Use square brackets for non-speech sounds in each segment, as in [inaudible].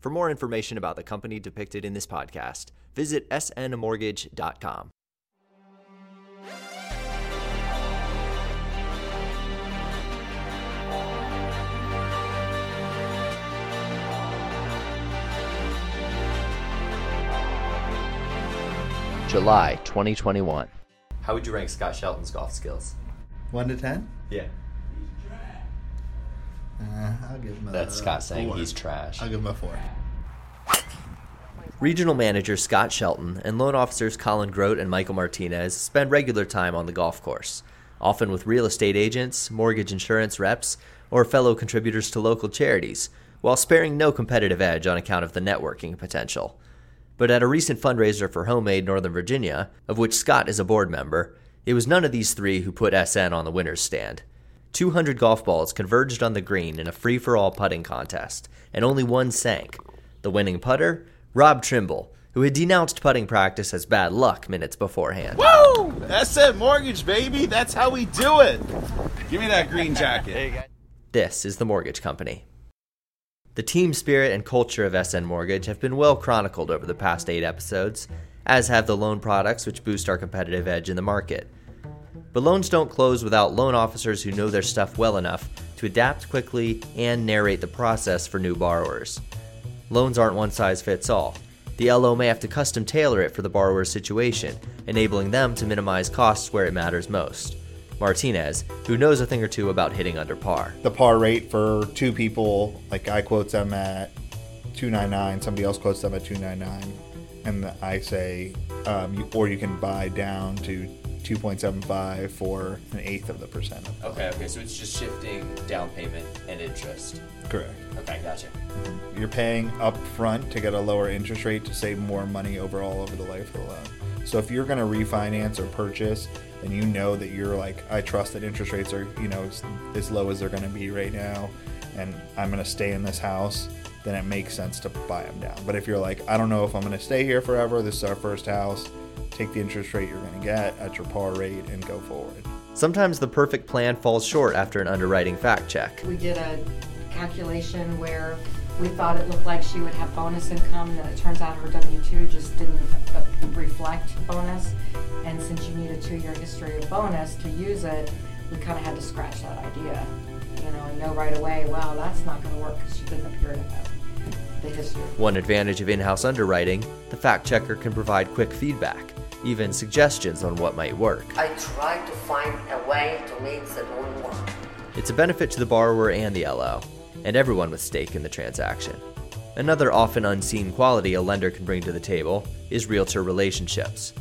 For more information about the company depicted in this podcast, visit snmortgage.com. July 2021. How would you rank Scott Shelton's golf skills? One to ten? Yeah. Uh, I'll give him a. That's Scott saying four. he's trash. I'll give him a four. Regional manager Scott Shelton and loan officers Colin Grote and Michael Martinez spend regular time on the golf course, often with real estate agents, mortgage insurance reps, or fellow contributors to local charities, while sparing no competitive edge on account of the networking potential. But at a recent fundraiser for HomeAid Northern Virginia, of which Scott is a board member, it was none of these three who put SN on the winner's stand. 200 golf balls converged on the green in a free for all putting contest, and only one sank. The winning putter, Rob Trimble, who had denounced putting practice as bad luck minutes beforehand. Woo! SN mortgage, baby. That's how we do it. Give me that green jacket. This is the mortgage company. The team spirit and culture of SN Mortgage have been well chronicled over the past eight episodes, as have the loan products which boost our competitive edge in the market. But loans don't close without loan officers who know their stuff well enough to adapt quickly and narrate the process for new borrowers. Loans aren't one size fits all. The LO may have to custom tailor it for the borrower's situation, enabling them to minimize costs where it matters most. Martinez, who knows a thing or two about hitting under par. The par rate for two people, like I quotes them at two nine nine. Somebody else quotes them at two nine nine, and I say, um, you, or you can buy down to two point seven five for an eighth of the percent. Okay, okay, so it's just shifting down payment and interest. Correct. Okay, gotcha. You're paying up front to get a lower interest rate to save more money overall over the life of the loan. So if you're going to refinance or purchase and you know that you're like, I trust that interest rates are, you know, as, as low as they're going to be right now, and I'm going to stay in this house, then it makes sense to buy them down. But if you're like, I don't know if I'm going to stay here forever, this is our first house, take the interest rate you're going to get at your par rate and go forward. Sometimes the perfect plan falls short after an underwriting fact check. We did a calculation where we thought it looked like she would have bonus income, and then it turns out her W-2 just didn't uh, reflect bonus. And since you need a two-year history of bonus to use it, we kind of had to scratch that idea, you know, and know right away, wow, that's not going to work because she didn't appear to have the history. One advantage of in house underwriting the fact checker can provide quick feedback, even suggestions on what might work. I tried to find a way to make the loan work. It's a benefit to the borrower and the LO, and everyone with stake in the transaction. Another often unseen quality a lender can bring to the table is realtor relationships.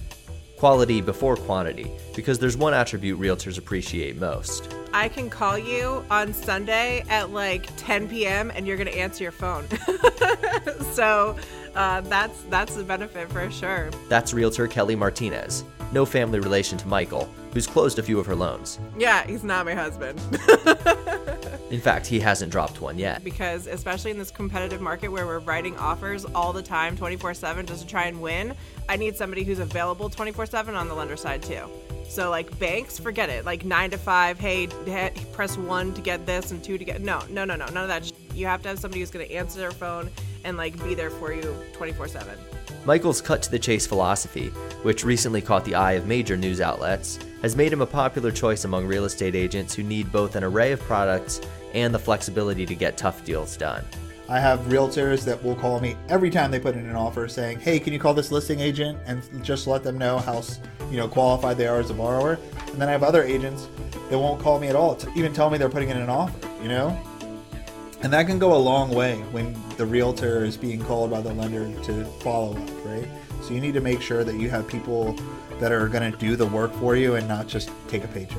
Quality before quantity, because there's one attribute realtors appreciate most. I can call you on Sunday at like 10 p.m. and you're gonna answer your phone. [laughs] so uh, that's that's the benefit for sure. That's realtor Kelly Martinez, no family relation to Michael, who's closed a few of her loans. Yeah, he's not my husband. [laughs] In fact, he hasn't dropped one yet. because especially in this competitive market where we're writing offers all the time 24/7 just to try and win, I need somebody who's available 24/7 on the lender side too. So like banks, forget it. Like 9 to 5, hey, he- press 1 to get this and 2 to get No, no, no, no. None of that. sh- You have to have somebody who's going to answer their phone and like be there for you 24/7. Michael's cut to the chase philosophy, which recently caught the eye of major news outlets, has made him a popular choice among real estate agents who need both an array of products and the flexibility to get tough deals done. I have realtors that will call me every time they put in an offer saying, "Hey, can you call this listing agent and just let them know how you know qualified they are as a borrower?" And then I have other agents that won't call me at all to even tell me they're putting in an offer. You know, and that can go a long way when the realtor is being called by the lender to follow up, right? So you need to make sure that you have people that are going to do the work for you and not just take a paycheck.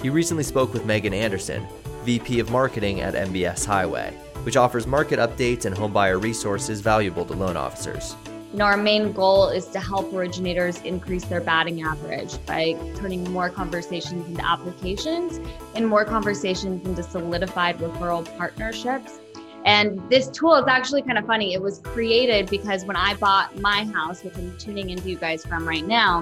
He recently spoke with Megan Anderson, VP of Marketing at MBS Highway, which offers market updates and homebuyer resources valuable to loan officers. You know, our main goal is to help originators increase their batting average by turning more conversations into applications and more conversations into solidified referral partnerships. And this tool is actually kind of funny. It was created because when I bought my house, which I'm tuning into you guys from right now,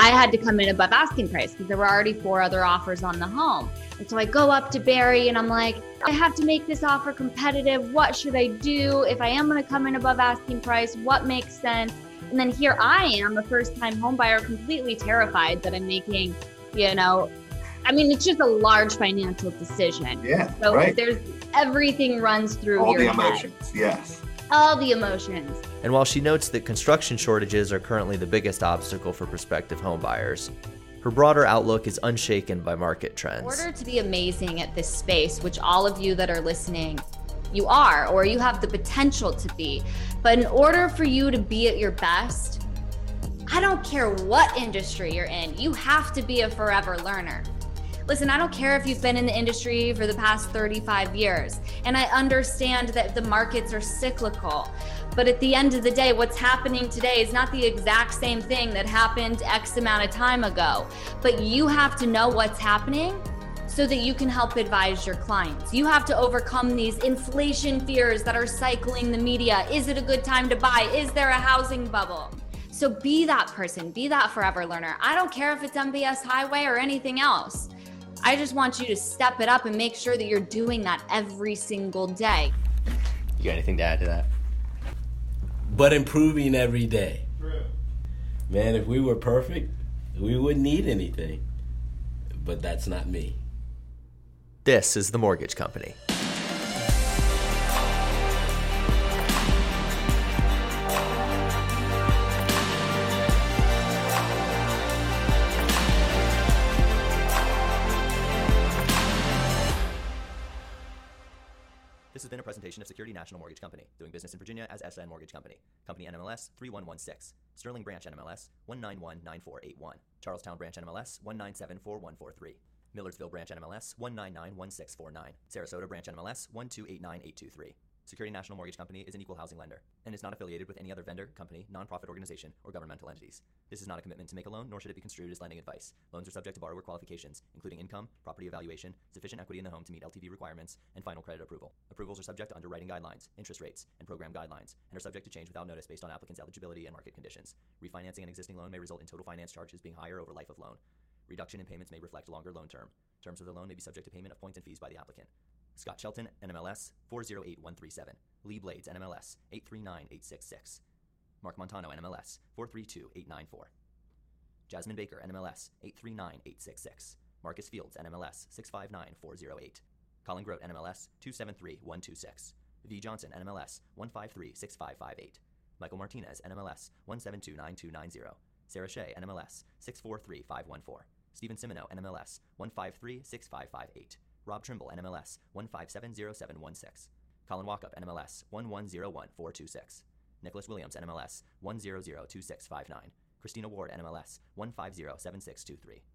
I had to come in above asking price because there were already four other offers on the home. And so I go up to Barry and I'm like, I have to make this offer competitive. What should I do? If I am going to come in above asking price, what makes sense? And then here I am, a first time homebuyer, completely terrified that I'm making, you know, I mean, it's just a large financial decision. Yeah. So right. there's everything runs through All your the head. emotions. Yes. All the emotions. And while she notes that construction shortages are currently the biggest obstacle for prospective homebuyers, her broader outlook is unshaken by market trends. In order to be amazing at this space, which all of you that are listening, you are, or you have the potential to be. But in order for you to be at your best, I don't care what industry you're in, you have to be a forever learner. Listen, I don't care if you've been in the industry for the past 35 years, and I understand that the markets are cyclical. But at the end of the day, what's happening today is not the exact same thing that happened X amount of time ago. But you have to know what's happening so that you can help advise your clients. You have to overcome these inflation fears that are cycling the media. Is it a good time to buy? Is there a housing bubble? So be that person, be that forever learner. I don't care if it's MBS Highway or anything else. I just want you to step it up and make sure that you're doing that every single day. You got anything to add to that? but improving every day. Man, if we were perfect, we wouldn't need anything. But that's not me. This is the mortgage company. This has been a presentation of Security National Mortgage Company, doing business in Virginia as SN Mortgage Company. Company NMLS 3116. Sterling Branch NMLS 1919481. Charlestown Branch NMLS 1974143. Millersville Branch NMLS 1991649. Sarasota Branch NMLS 1289823. Security National Mortgage Company is an equal housing lender and is not affiliated with any other vendor, company, nonprofit organization, or governmental entities. This is not a commitment to make a loan, nor should it be construed as lending advice. Loans are subject to borrower qualifications, including income, property evaluation, sufficient equity in the home to meet LTV requirements, and final credit approval. Approvals are subject to underwriting guidelines, interest rates, and program guidelines, and are subject to change without notice based on applicant's eligibility and market conditions. Refinancing an existing loan may result in total finance charges being higher over life of loan. Reduction in payments may reflect longer loan term. Terms of the loan may be subject to payment of points and fees by the applicant. Scott Shelton, NMLS 408137. Lee Blades, NMLS 839866. Mark Montano, NMLS 432894. Jasmine Baker, NMLS 839866. Marcus Fields, NMLS 659408. Colin Grote, NMLS 273126. V. Johnson, NMLS 1536558. Michael Martinez, NMLS 1729290. Sarah Shea, NMLS 643514. Stephen Simino, NMLS 1536558. Rob Trimble, NMLS 1570716. Colin Walkup, NMLS 1101426. Nicholas Williams, NMLS 1002659. Christina Ward, NMLS 1507623.